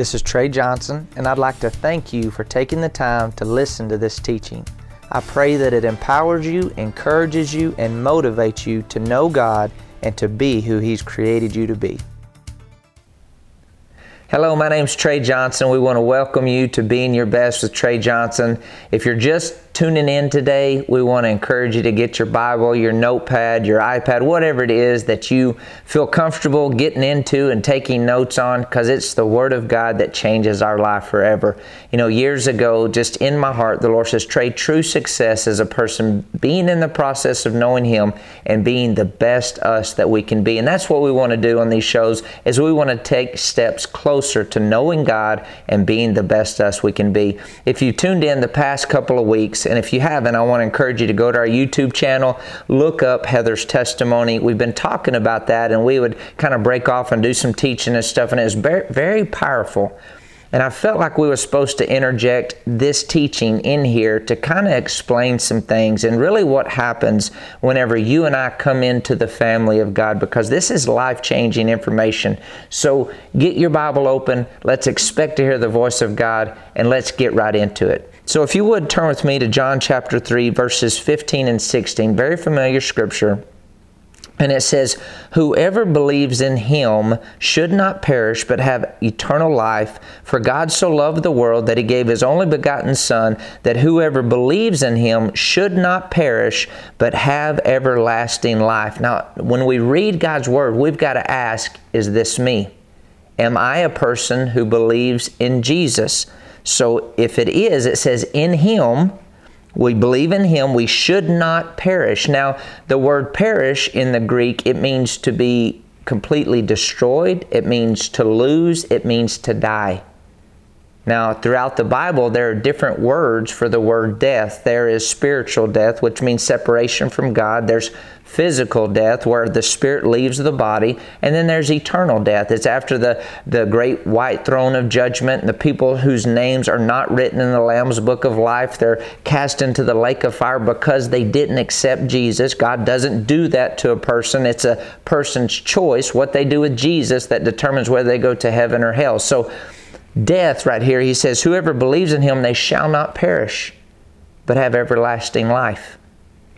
This is Trey Johnson, and I'd like to thank you for taking the time to listen to this teaching. I pray that it empowers you, encourages you, and motivates you to know God and to be who He's created you to be. Hello, my name is Trey Johnson. We want to welcome you to Being Your Best with Trey Johnson. If you're just tuning in today, we want to encourage you to get your Bible, your notepad, your iPad, whatever it is that you feel comfortable getting into and taking notes on because it's the Word of God that changes our life forever. You know, years ago, just in my heart, the Lord says, Trey, true success is a person being in the process of knowing Him and being the best us that we can be. And that's what we want to do on these shows is we want to take steps closer to knowing God and being the best us we can be. If you tuned in the past couple of weeks, weeks. And if you haven't, I want to encourage you to go to our YouTube channel, look up Heather's testimony. We've been talking about that, and we would kind of break off and do some teaching and stuff, and it was very, very powerful. And I felt like we were supposed to interject this teaching in here to kind of explain some things and really what happens whenever you and I come into the family of God because this is life changing information. So get your Bible open. Let's expect to hear the voice of God and let's get right into it. So, if you would turn with me to John chapter 3, verses 15 and 16, very familiar scripture. And it says, Whoever believes in him should not perish, but have eternal life. For God so loved the world that he gave his only begotten Son, that whoever believes in him should not perish, but have everlasting life. Now, when we read God's word, we've got to ask, Is this me? Am I a person who believes in Jesus? So if it is, it says, in Him, we believe in Him, we should not perish. Now, the word perish in the Greek, it means to be completely destroyed, it means to lose, it means to die. Now, throughout the Bible, there are different words for the word death. There is spiritual death, which means separation from God. There's physical death where the spirit leaves the body and then there's eternal death. It's after the, the great white throne of judgment. And the people whose names are not written in the lamb's book of life they're cast into the lake of fire because they didn't accept jesus. God doesn't do that to a person. It's a person's choice what they do with jesus that determines whether they go to heaven or hell. So death right here he says whoever believes in him they shall not perish but have everlasting life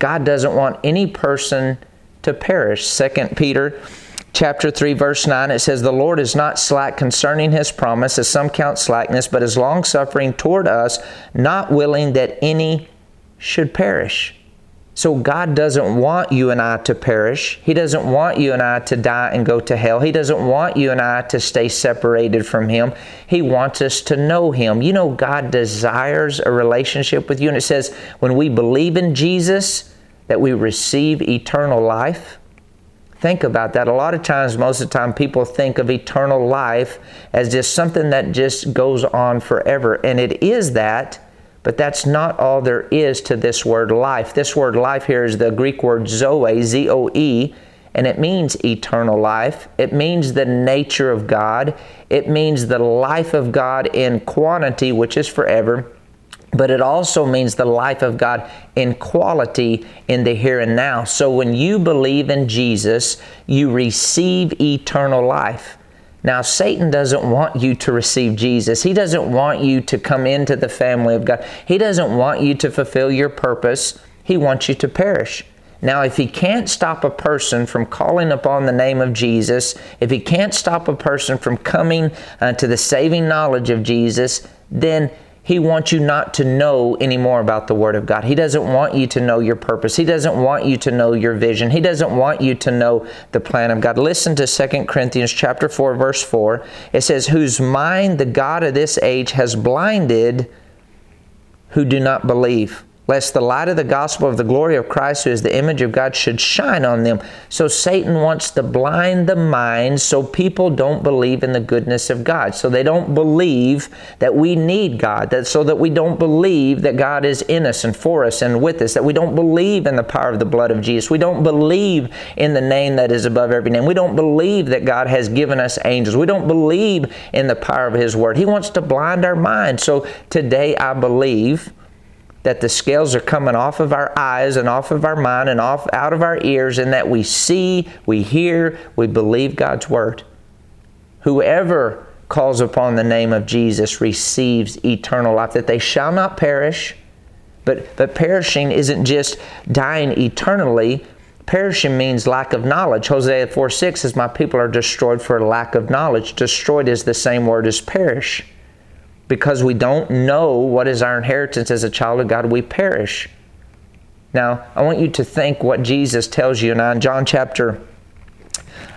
God doesn't want any person to perish. 2 Peter chapter 3 verse 9 it says the Lord is not slack concerning his promise as some count slackness but is long-suffering toward us not willing that any should perish. So God doesn't want you and I to perish. He doesn't want you and I to die and go to hell. He doesn't want you and I to stay separated from Him. He wants us to know Him. You know, God desires a relationship with you. And it says, when we believe in Jesus, that we receive eternal life? Think about that. A lot of times, most of the time, people think of eternal life as just something that just goes on forever. And it is that, but that's not all there is to this word life. This word life here is the Greek word zoe, Z O E, and it means eternal life. It means the nature of God. It means the life of God in quantity, which is forever but it also means the life of God in quality in the here and now. So when you believe in Jesus, you receive eternal life. Now, Satan doesn't want you to receive Jesus. He doesn't want you to come into the family of God. He doesn't want you to fulfill your purpose. He wants you to perish. Now, if he can't stop a person from calling upon the name of Jesus, if he can't stop a person from coming uh, to the saving knowledge of Jesus, then he wants you not to know any more about the Word of God. He doesn't want you to know your purpose. He doesn't want you to know your vision. He doesn't want you to know the plan of God. Listen to 2 Corinthians chapter 4, verse 4. It says, Whose mind the God of this age has blinded who do not believe lest the light of the gospel of the glory of Christ, who is the image of God, should shine on them. So Satan wants to blind the mind so people don't believe in the goodness of God. So they don't believe that we need God, that so that we don't believe that God is in us and for us and with us, that we don't believe in the power of the blood of Jesus. We don't believe in the name that is above every name. We don't believe that God has given us angels. We don't believe in the power of his word. He wants to blind our mind. So today I believe that the scales are coming off of our eyes and off of our mind and off out of our ears and that we see, we hear, we believe God's word. Whoever calls upon the name of Jesus receives eternal life, that they shall not perish. But, but perishing isn't just dying eternally. Perishing means lack of knowledge. Hosea 4 6 says, My people are destroyed for lack of knowledge. Destroyed is the same word as perish. Because we don't know what is our inheritance as a child of God, we perish. Now, I want you to think what Jesus tells you now in John chapter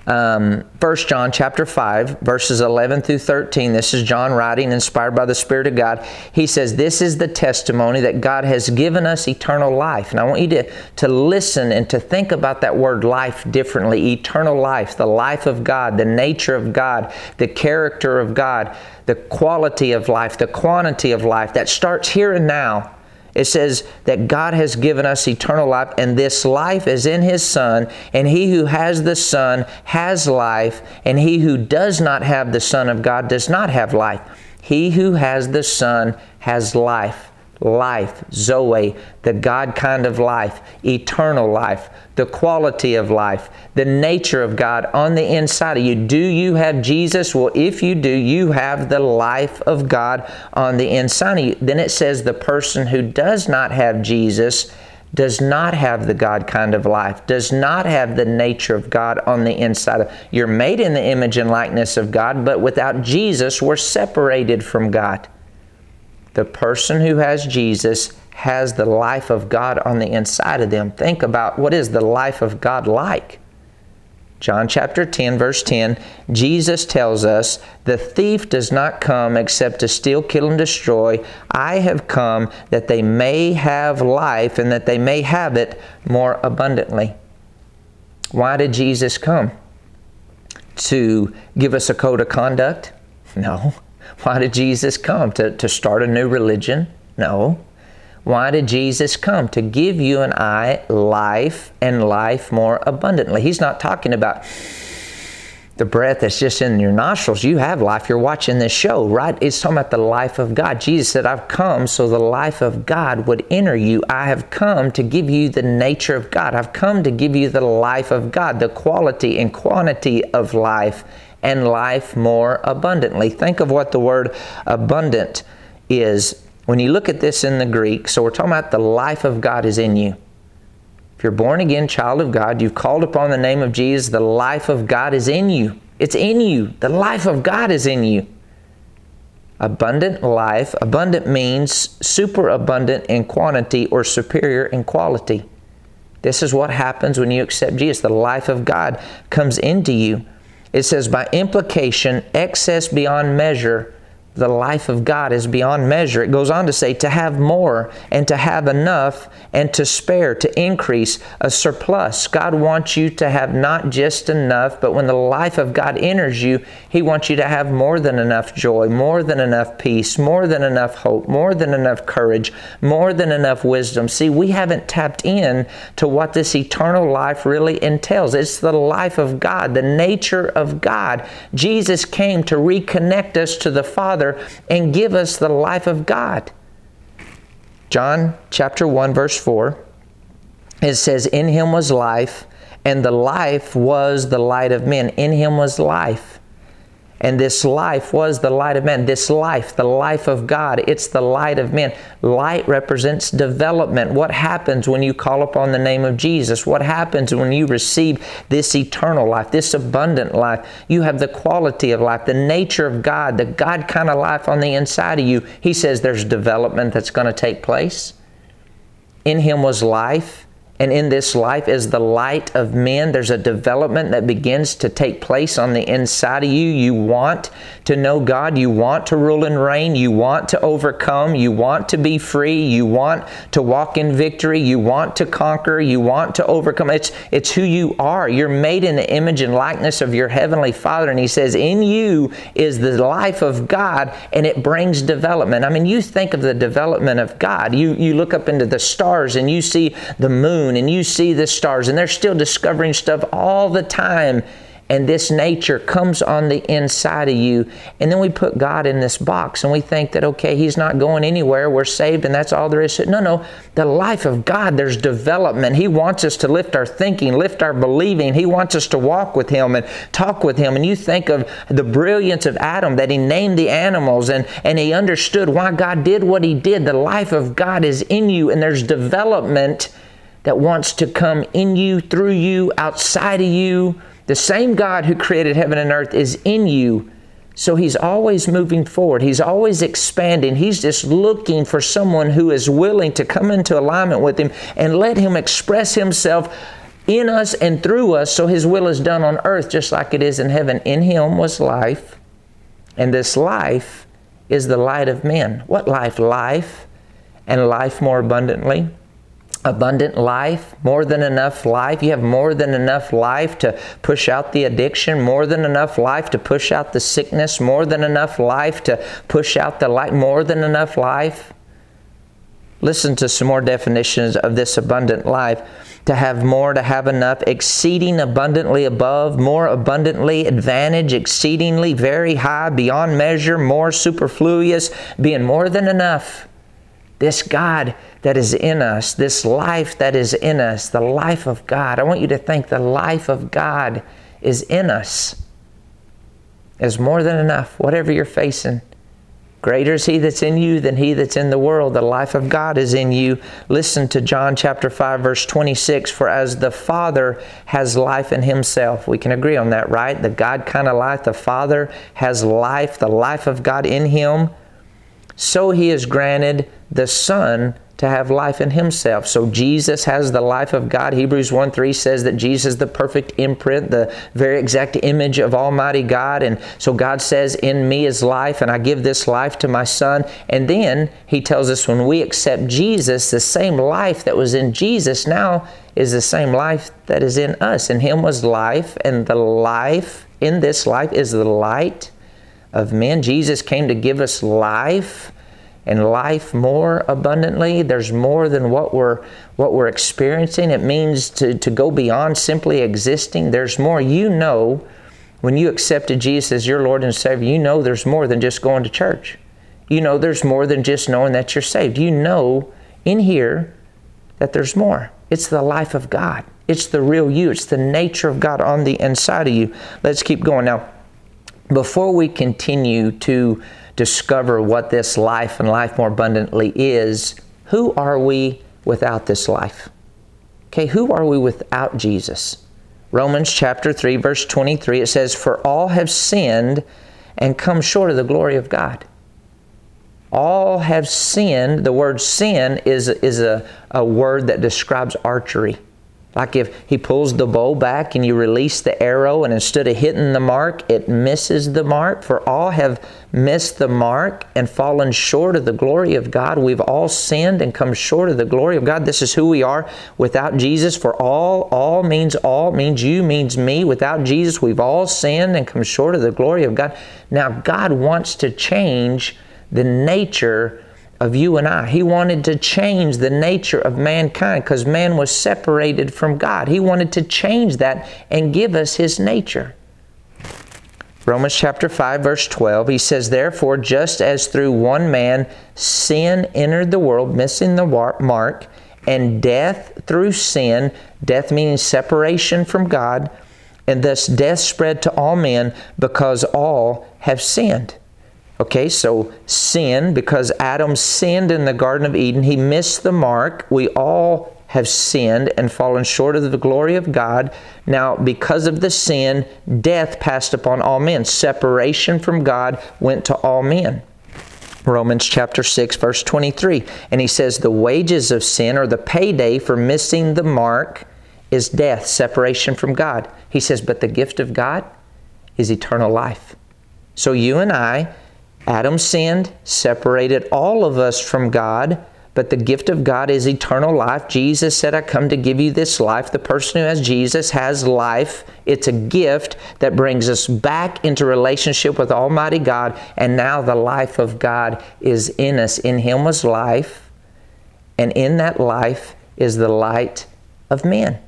um, 1 John chapter 5, verses 11 through 13. This is John writing, inspired by the Spirit of God. He says, This is the testimony that God has given us eternal life. And I want you to, to listen and to think about that word life differently. Eternal life, the life of God, the nature of God, the character of God, the quality of life, the quantity of life that starts here and now it says that God has given us eternal life, and this life is in His Son, and he who has the Son has life, and he who does not have the Son of God does not have life. He who has the Son has life life, Zoe, the God kind of life, eternal life, the quality of life, the nature of God on the inside of you. Do you have Jesus? Well, if you do, you have the life of God on the inside of you. Then it says the person who does not have Jesus does not have the God kind of life, does not have the nature of God on the inside of you're made in the image and likeness of God, but without Jesus, we're separated from God. The person who has Jesus has the life of God on the inside of them. Think about what is the life of God like? John chapter 10, verse 10, Jesus tells us, The thief does not come except to steal, kill, and destroy. I have come that they may have life and that they may have it more abundantly. Why did Jesus come? To give us a code of conduct? No. Why did Jesus come? To, to start a new religion? No. Why did Jesus come? To give you and I life and life more abundantly. He's not talking about the breath that's just in your nostrils. You have life. You're watching this show, right? It's talking about the life of God. Jesus said, I've come so the life of God would enter you. I have come to give you the nature of God. I've come to give you the life of God, the quality and quantity of life and life more abundantly. Think of what the word abundant is when you look at this in the Greek. So we're talking about the life of God is in you. If you're born again, child of God, you've called upon the name of Jesus, the life of God is in you. It's in you. The life of God is in you. Abundant life. Abundant means superabundant in quantity or superior in quality. This is what happens when you accept Jesus. The life of God comes into you. It says, by implication, excess beyond measure the life of God is beyond measure. It goes on to say to have more and to have enough and to spare, to increase a surplus. God wants you to have not just enough, but when the life of God enters you, He wants you to have more than enough joy, more than enough peace, more than enough hope, more than enough courage, more than enough wisdom. See, we haven't tapped in to what this eternal life really entails. It's the life of God, the nature of God. Jesus came to reconnect us to the Father Father and give us the life of God. John chapter 1 verse 4 it says in him was life and the life was the light of men in him was life and this life was the light of men. This life, the life of God, it's the light of men. Light represents development. What happens when you call upon the name of Jesus? What happens when you receive this eternal life, this abundant life? You have the quality of life, the nature of God, the God kind of life on the inside of you. He says there's development that's going to take place. In Him was life and in this life is the light of men. There's a development that begins to take place on the inside of you. You want to know God. You want to rule and reign. You want to overcome. You want to be free. You want to walk in victory. You want to conquer. You want to overcome. It's, it's who you are. You're made in the image and likeness of your Heavenly Father. And He says, In you is the life of God, and it brings development. I mean, you think of the development of God. You, you look up into the stars and you see the moon moon and you see the stars, and they're still discovering stuff all the time. and this nature comes on the inside of you. And then we put God in this box and we think that, okay, He's not going anywhere. We're saved and that's all there is. No, no. The life of God, there's development. He wants us to lift our thinking, lift our believing. He wants us to walk with Him and talk with Him. And you think of the brilliance of Adam that he named the animals and, and he understood why God did what He did. The life of God is in you and there's development that wants to come in you, through you, outside of you. The same God who created heaven and earth is in you. So he's always moving forward. He's always expanding. He's just looking for someone who is willing to come into alignment with him and let him express himself in us and through us so his will is done on earth just like it is in heaven. In him was life, and this life is the light of men. What life? Life and life more abundantly abundant life, more than enough life. You have more than enough life to push out the addiction, more than enough life to push out the sickness, more than enough life to push out the light, more than enough life. Listen to some more definitions of this abundant life. To have more, to have enough, exceeding abundantly above, more abundantly, advantage, exceedingly, very high, beyond measure, more superfluous, being more than enough. This God that is in us, this life that is in us, the life of God. I want you to think the life of God is in us. Is more than enough, whatever you're facing. Greater is He that's in you than He that's in the world. The life of God is in you. Listen to John chapter 5, verse 26. For as the Father has life in Himself, we can agree on that, right? The God kind of life. The Father has life, the life of God in Him. So He has granted the Son to have life in himself. So Jesus has the life of God. Hebrews 1 3 says that Jesus is the perfect imprint, the very exact image of Almighty God. And so God says, In me is life, and I give this life to my Son. And then he tells us when we accept Jesus, the same life that was in Jesus now is the same life that is in us. In him was life, and the life in this life is the light of men. Jesus came to give us life and life more abundantly. There's more than what we're what we're experiencing. It means to, to go beyond simply existing. There's more. You know, when you accepted Jesus as your Lord and Savior, you know there's more than just going to church. You know there's more than just knowing that you're saved. You know in here that there's more. It's the life of God. It's the real you. It's the nature of God on the inside of you. Let's keep going. Now, before we continue to discover what this life and life more abundantly is, who are we without this life? Okay, who are we without Jesus? Romans chapter 3, verse 23, it says, For all have sinned and come short of the glory of God. All have sinned. The word sin is, is a, a word that describes archery. Like if he pulls the bow back and you release the arrow, and instead of hitting the mark, it misses the mark. For all have missed the mark and fallen short of the glory of God. We've all sinned and come short of the glory of God. This is who we are without Jesus. For all, all means all, means you, means me. Without Jesus, we've all sinned and come short of the glory of God. Now, God wants to change the nature of you and I. He wanted to change the nature of mankind because man was separated from God. He wanted to change that and give us His nature. Romans chapter 5, verse 12, he says, Therefore, just as through one man sin entered the world, missing the mark, and death through sin, death meaning separation from God, and thus death spread to all men because all have sinned. Okay, so sin, because Adam sinned in the Garden of Eden, he missed the mark. We all have sinned and fallen short of the glory of God. Now, because of the sin, death passed upon all men. Separation from God went to all men. Romans chapter 6, verse 23. And he says, The wages of sin, or the payday for missing the mark, is death, separation from God. He says, But the gift of God is eternal life. So you and I, Adam sinned, separated all of us from God, but the gift of God is eternal life. Jesus said, I come to give you this life. The person who has Jesus has life. It's a gift that brings us back into relationship with Almighty God, and now the life of God is in us. In Him was life, and in that life is the light of men.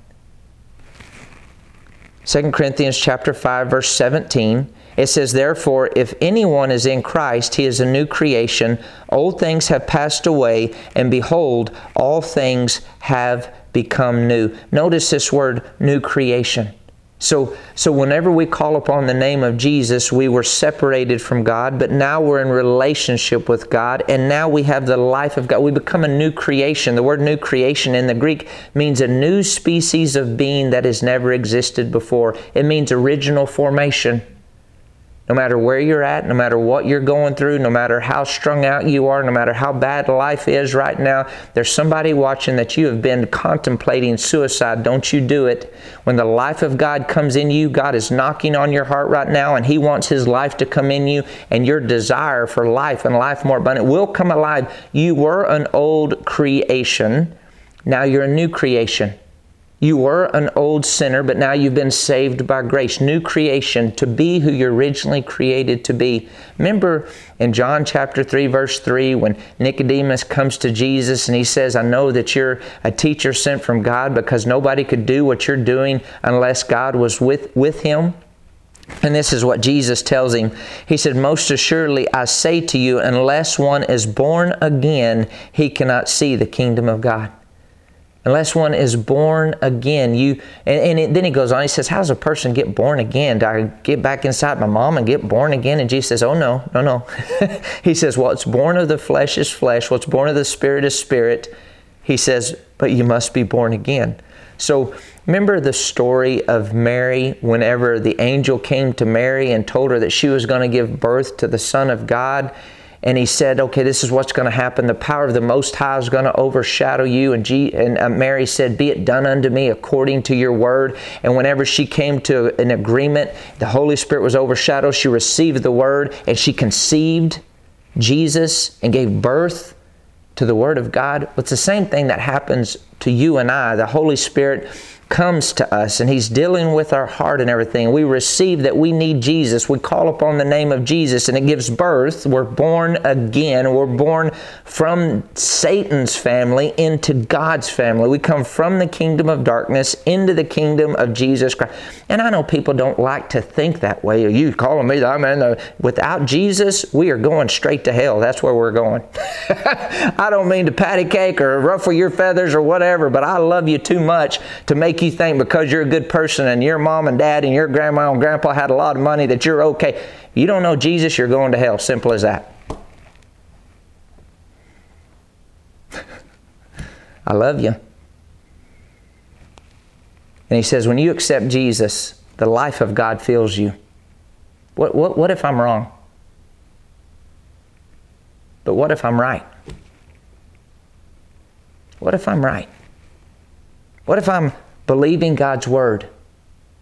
2 Corinthians chapter 5 verse 17 it says therefore if anyone is in Christ he is a new creation old things have passed away and behold all things have become new notice this word new creation so, so whenever we call upon the name of Jesus, we were separated from God, but now we're in relationship with God, and now we have the life of God. We become a new creation. The word new creation in the Greek means a new species of being that has never existed before. It means original formation. No matter where you're at, no matter what you're going through, no matter how strung out you are, no matter how bad life is right now, there's somebody watching that you have been contemplating suicide. Don't you do it. When the life of God comes in you, God is knocking on your heart right now and He wants His life to come in you, and your desire for life and life more abundant will come alive. You were an old creation, now you're a new creation. You were an old sinner, but now you've been saved by grace. New creation to be who you're originally created to be. Remember in John chapter 3, verse 3, when Nicodemus comes to Jesus and he says, I know that you're a teacher sent from God because nobody could do what you're doing unless God was with, with him. And this is what Jesus tells him. He said, Most assuredly, I say to you, unless one is born again, he cannot see the kingdom of God unless one is born again you and, and it, then he goes on he says how does a person get born again? Do i get back inside my mom and get born again? And jesus says oh no no no. He says what's born of the flesh is flesh. What's born of the spirit is spirit. He says but you must be born again. So remember the story of mary whenever the angel came to mary and told her that she was going to give birth to the son of god and he said, Okay, this is what's going to happen. The power of the Most High is going to overshadow you. And, G- and uh, Mary said, Be it done unto me according to your word. And whenever she came to an agreement, the Holy Spirit was overshadowed. She received the word and she conceived Jesus and gave birth to the Word of God. It's the same thing that happens to you and I. The Holy Spirit comes to us and He's dealing with our heart and everything. We receive that we need Jesus. We call upon the name of Jesus and it gives birth. We're born again. We're born from Satan's family into God's family. We come from the kingdom of darkness into the kingdom of Jesus Christ. And I know people don't like to think that way. You calling me that man? Uh, without Jesus, we are going straight to hell. That's where we're going. I don't mean to patty cake or ruffle your feathers or whatever, but I love you too much to make make you think because you're a good person and your mom and dad and your grandma and grandpa had a lot of money that you're okay. You don't know Jesus, you're going to hell. Simple as that. I love you. And he says, when you accept Jesus, the life of God fills you. What, what, what if I'm wrong? But what if I'm right? What if I'm right? What if I'm believing God's word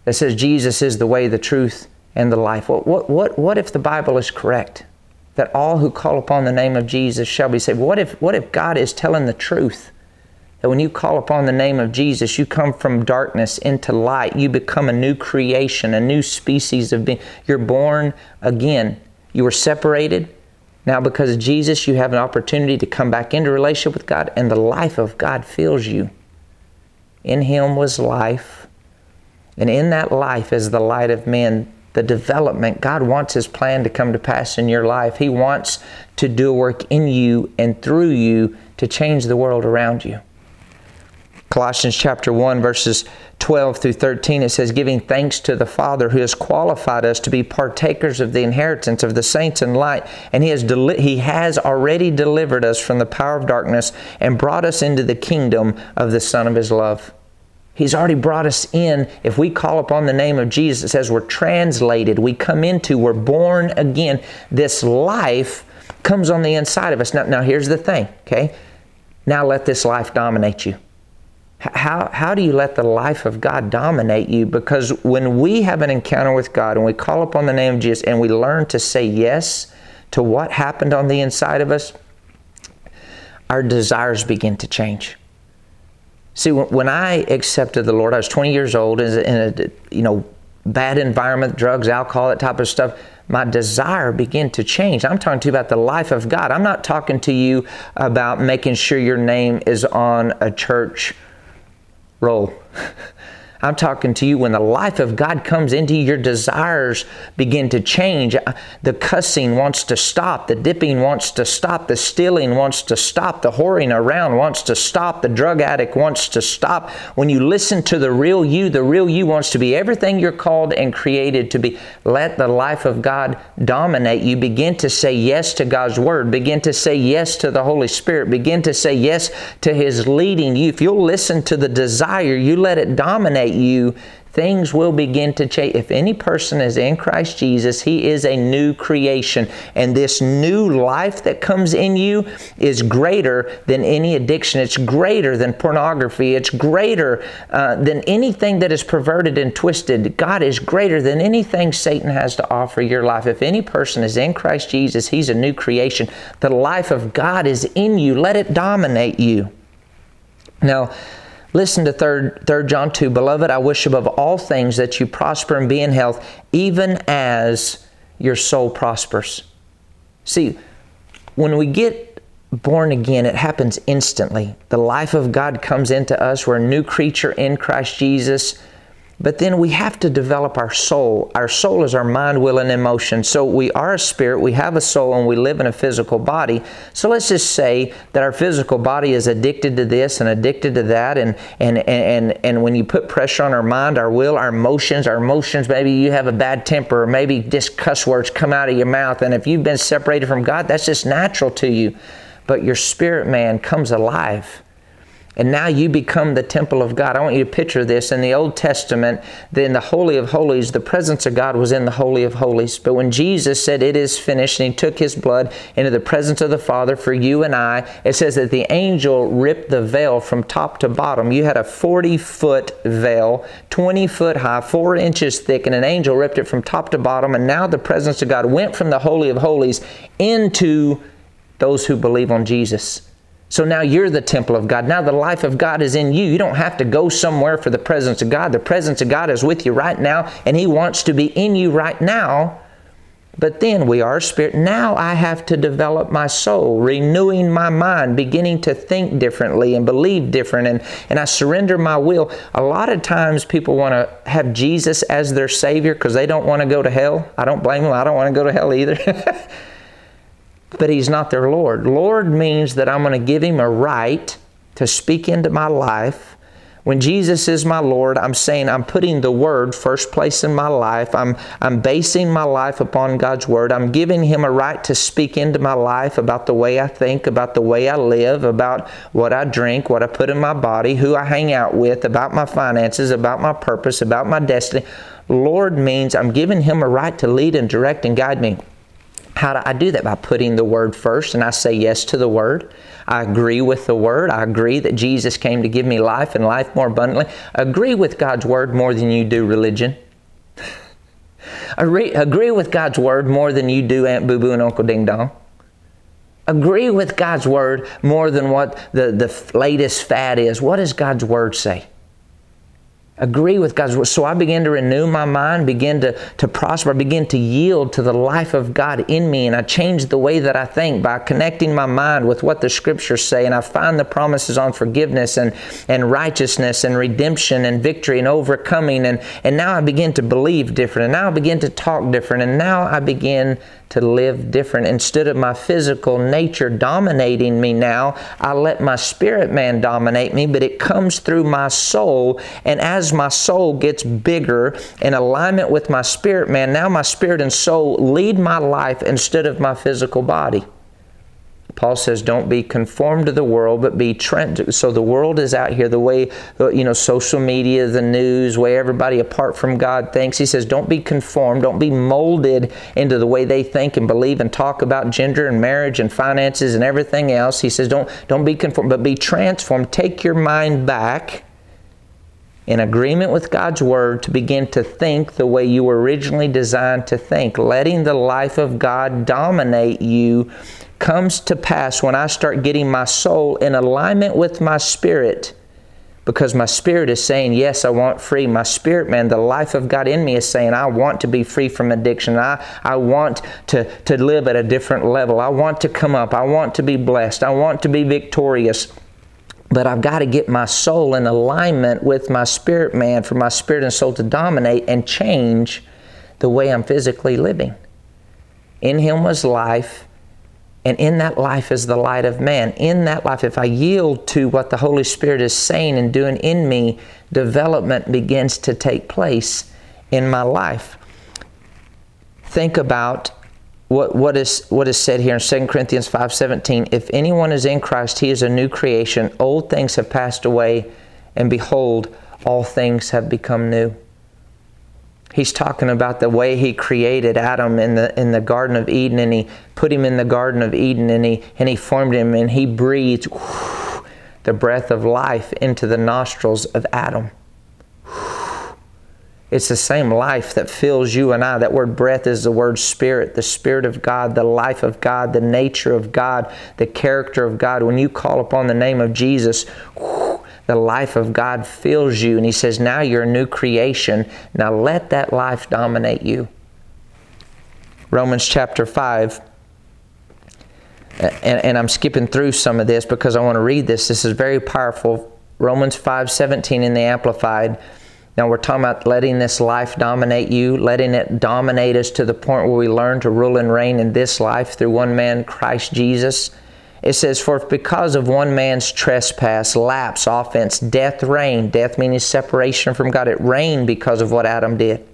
that says Jesus is the way, the truth, and the life. What, what, what, what if the Bible is correct? That all who call upon the name of Jesus shall be saved. What if, what if God is telling the truth? That when you call upon the name of Jesus, you come from darkness into light. You become a new creation, a new species of being. You're born again. You were separated. Now, because of Jesus, you have an opportunity to come back into relationship with God, and the life of God fills you. In him was life, and in that life is the light of men. The development, God wants His plan to come to pass in your life. He wants to do work in you and through you to change the world around you. Colossians chapter 1, verses 12 through 13, it says, Giving thanks to the Father who has qualified us to be partakers of the inheritance of the saints in light, and He has, deli- he has already delivered us from the power of darkness and brought us into the kingdom of the Son of His love. He's already brought us in. If we call upon the name of Jesus, says we're translated, we come into, we're born again. This life comes on the inside of us. Now, now here's the thing, okay? Now let this life dominate you. How, how do you let the life of God dominate you? Because when we have an encounter with God and we call upon the name of Jesus and we learn to say yes to what happened on the inside of us, our desires begin to change. See, when I accepted the Lord, I was 20 years old in a you know bad environment, drugs, alcohol, that type of stuff. My desire began to change. I'm talking to you about the life of God. I'm not talking to you about making sure your name is on a church roll. I'm talking to you when the life of God comes into you, your desires begin to change. Uh, the cussing wants to stop. The dipping wants to stop. The stealing wants to stop. The whoring around wants to stop. The drug addict wants to stop. When you listen to the real you, the real you wants to be everything you're called and created to be. Let the life of God dominate you. Begin to say yes to God's Word. Begin to say yes to the Holy Spirit. Begin to say yes to His leading you. If you'll listen to the desire, you let it dominate you, things will begin to change. If any person is in Christ Jesus, he is a new creation. And this new life that comes in you is greater than any addiction. It's greater than pornography. It's greater uh, than anything that is perverted and twisted. God is greater than anything Satan has to offer your life. If any person is in Christ Jesus, he's a new creation. The life of God is in you. Let it dominate you. Now, Listen to 3, 3 John 2. Beloved, I wish above all things that you prosper and be in health, even as your soul prospers. See, when we get born again, it happens instantly. The life of God comes into us. We're a new creature in Christ Jesus. But then we have to develop our soul. Our soul is our mind, will, and emotion. So we are a spirit, we have a soul, and we live in a physical body. So let's just say that our physical body is addicted to this and addicted to that. And, and, and, and when you put pressure on our mind, our will, our emotions, our emotions, maybe you have a bad temper, or maybe just cuss words come out of your mouth. And if you've been separated from God, that's just natural to you. But your spirit man comes alive and now you become the temple of God. I want you to picture this. In the Old Testament, in the Holy of Holies, the presence of God was in the Holy of Holies. But when Jesus said, It is finished, and He took His blood into the presence of the Father for you and I, it says that the angel ripped the veil from top to bottom. You had a 40 foot veil, 20 foot high, 4 inches thick, and an angel ripped it from top to bottom. And now the presence of God went from the Holy of Holies into those who believe on Jesus. So now you're the temple of God. Now the life of God is in you. You don't have to go somewhere for the presence of God. The presence of God is with you right now, and He wants to be in you right now. But then we are spirit. Now I have to develop my soul, renewing my mind, beginning to think differently and believe different, and, and I surrender my will. A lot of times people want to have Jesus as their Savior because they don't want to go to hell. I don't blame them. I don't want to go to hell either. but he's not their Lord. Lord means that I'm going to give him a right to speak into my life. When Jesus is my Lord, I'm saying I'm putting the Word first place in my life. I'm, I'm basing my life upon God's Word. I'm giving Him a right to speak into my life about the way I think, about the way I live, about what I drink, what I put in my body, who I hang out with, about my finances, about my purpose, about my destiny. Lord means I'm giving Him a right to lead and direct and guide me. How do I do that? By putting the Word first, and I say yes to the Word. I agree with the Word. I agree that Jesus came to give me life and life more abundantly. Agree with God's Word more than you do religion. agree, with God's Word more than you do Aunt Boo Boo and Uncle Ding Dong. Agree with God's Word more than what the, the latest fad is. What does God's Word say? Agree with God's word. So I begin to renew my mind, begin to, to prosper, begin to yield to the life of God in me. And I change the way that I think by connecting my mind with what the scriptures say. And I find the promises on forgiveness and, and righteousness and redemption and victory and overcoming. And, and now I begin to believe different. And now I begin to talk different. And now I begin to live different. Instead of my physical nature dominating me now, I let my spirit man dominate me, but it comes through my soul. And as my soul gets bigger in alignment with my spirit man, now my spirit and soul lead my life instead of my physical body. Paul says, "Don't be conformed to the world, but be trend." So the world is out here the way you know social media, the news, way everybody apart from God thinks. He says, "Don't be conformed. Don't be molded into the way they think and believe and talk about gender and marriage and finances and everything else." He says, "Don't don't be conformed, but be transformed. Take your mind back." in agreement with God's Word to begin to think the way you were originally designed to think, letting the life of God dominate you comes to pass when I start getting my soul in alignment with my spirit because my spirit is saying, Yes, I want free. My spirit, man, the life of God in me is saying, I want to be free from addiction. I, I want to, to live at a different level. I want to come up. I want to be blessed. I want to be victorious. but I've got to get my soul in alignment with my spirit man for my spirit and soul to dominate and change the way I'm physically living. In Him was life, and in that life is the light of man. In that life, if I yield to what the Holy Spirit is saying and doing in me, development begins to take place in my life. Think about what, what, is, what is said here in 2 Corinthians 5.17. If anyone is in Christ, he is a new creation. Old things have passed away, and behold, all things have become new. He's talking about the way he created Adam in the in the Garden of Eden, and he put him in the Garden of Eden, and he and he formed him, and he breathed the breath of life into the nostrils of Adam. It's the same life that fills you and I. That word breath is the word spirit, the spirit of God, the life of God, the nature of God, the character of God. When you call upon the name of Jesus, the life of God fills you. And He says, Now you're a new creation. Now let that life dominate you. Romans chapter 5. And, and, I'm skipping through some of this because I want to read this. This is very powerful. Romans 5 17 in the Amplified. Now we're talking about letting this life dominate you, letting it dominate us to the point where we learn to rule and reign in this life through one man, Christ Jesus. It says, For because of one man's trespass, lapse, offense, death reigned, death meaning separation from God, it reigned because of what Adam did.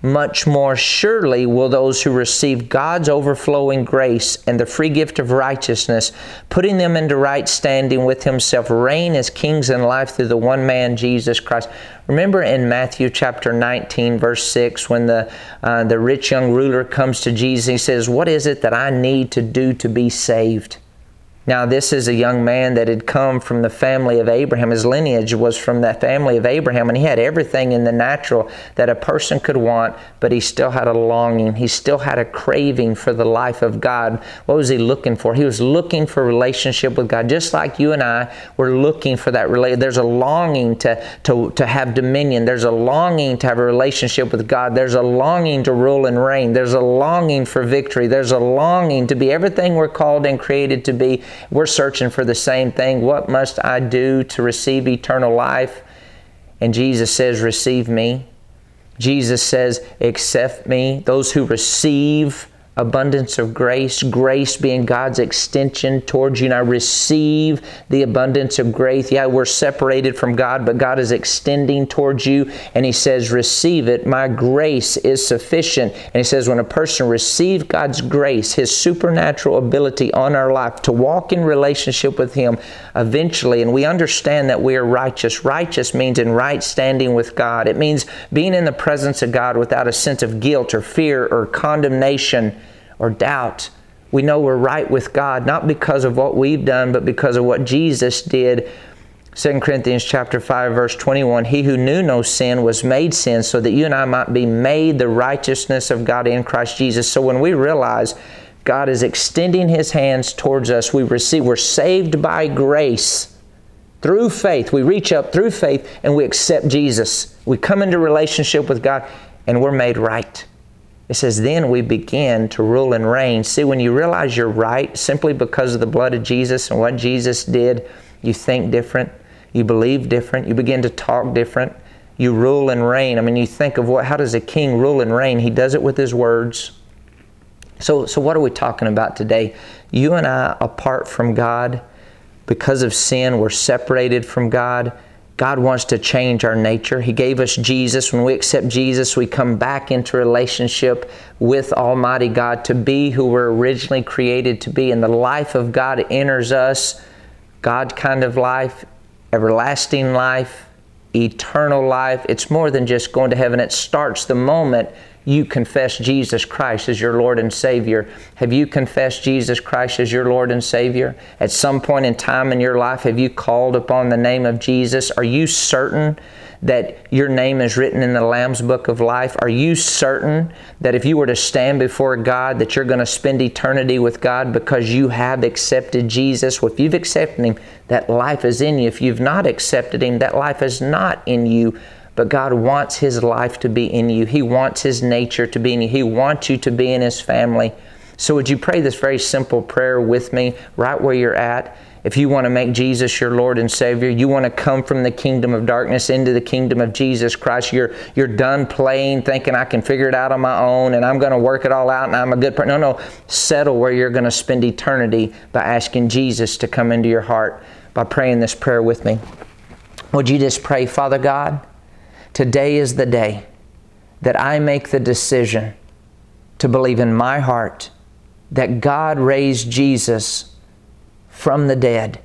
Much more surely will those who receive God's overflowing grace and the free gift of righteousness, putting them into right standing with Himself, reign as kings in life through the one man, Jesus Christ. Remember in Matthew chapter 19, verse 6, when the, uh, the rich young ruler comes to Jesus, he says, What is it that I need to do to be saved? Now, this is a young man that had come from the family of Abraham. His lineage was from that family of Abraham, and he had everything in the natural that a person could want, but he still had a longing. He still had a craving for the life of God. What was he looking for? He was looking for relationship with God, just like you and I were looking for that relationship. There's a longing to, to, to have dominion. There's a longing to have a relationship with God. There's a longing to rule and reign. There's a longing for victory. There's a longing to be everything we're called and created to be we're searching for the same thing. What must I do to receive eternal life? And Jesus says, Receive me. Jesus says, Accept me. Those who receive abundance of grace, grace being God's extension towards you. And I receive the abundance of grace. Yeah, we're separated from God, but God is extending towards you, and He says, Receive it. My grace is sufficient. And He says, when a person receives God's grace, His supernatural ability on our life to walk in relationship with Him eventually, and we understand that we are righteous. Righteous means in right standing with God, it means being in the presence of God without a sense of guilt or fear or condemnation or doubt. We know we're right with God not because of what we've done, but because of what Jesus did. 2 Corinthians chapter 5 verse 21 He who knew no sin was made sin so that you and I might be made the righteousness of God in Christ Jesus. So when we realize God is extending his hands towards us, we receive we're saved by grace through faith. We reach up through faith and we accept Jesus. We come into relationship with God and we're made right. It says, then we begin to rule and reign. See, when you realize you're right simply because of the blood of Jesus and what Jesus did, you think different, you believe different, you begin to talk different, you rule and reign. I mean, you think of what, how does a king rule and reign? He does it with his words. So, so what are we talking about today? You and I, apart from God, because of sin, we're separated from God. God wants to change our nature. He gave us Jesus. When we accept Jesus, we come back into relationship with Almighty God to be who we're originally created to be. And the life of God enters us God kind of life, everlasting life, eternal life. It's more than just going to heaven. It starts the moment you confess Jesus Christ as your Lord and Savior? Have you confessed Jesus Christ as your Lord and Savior? At some point in time in your life, have you called upon the name of Jesus? Are you certain that your name is written in the Lamb's Book of Life? Are you certain that if you were to stand before God, that you're going to spend eternity with God because you have accepted Jesus? Well, if you've accepted Him, that life is in you. If you've not accepted Him, that life is not in you. But God wants His life to be in you. He wants His nature to be in you. He wants you to be in His family. So, would you pray this very simple prayer with me right where you're at? If you want to make Jesus your Lord and Savior, you want to come from the kingdom of darkness into the kingdom of Jesus Christ. You're you're done playing, thinking I can figure it out on my own and I'm going to work it all out and I'm a good person. No, no. Settle where you're going to spend eternity by asking Jesus to come into your heart by praying this prayer with me. Would you just pray, Father God? Today is the day that I make the decision to believe in my heart that God raised Jesus from the dead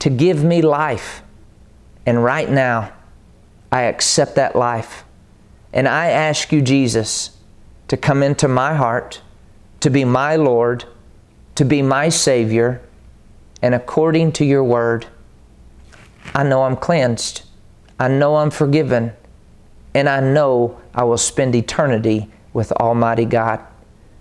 to give me life. And right now, I accept that life. And I ask you, Jesus, to come into my heart, to be my Lord, to be my Savior. And according to your word, I know I'm cleansed. I know I'm forgiven. And I know I will spend eternity with Almighty God.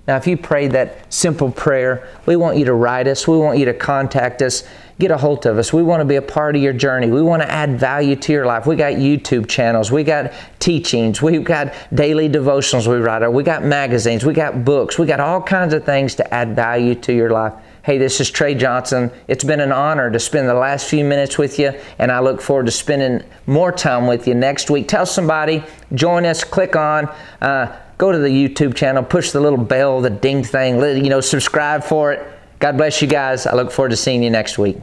Now, if you prayed that simple prayer, we want you to write us. We want you to contact us. Get a hold of us. We want to be a part of your journey. We want to add value to your life. We got YouTube channels. We got teachings. We've got daily devotionals we write. We got magazines. We got books. We got all kinds of things to add value to your life. Hey, this is Trey Johnson. It's been an honor to spend the last few minutes with you, and I look forward to spending more time with you next week. Tell somebody, join us, click on. Uh, go to the YouTube channel, push the little bell, the ding thing, you know, subscribe for it. God bless you guys. I look forward to seeing you next week.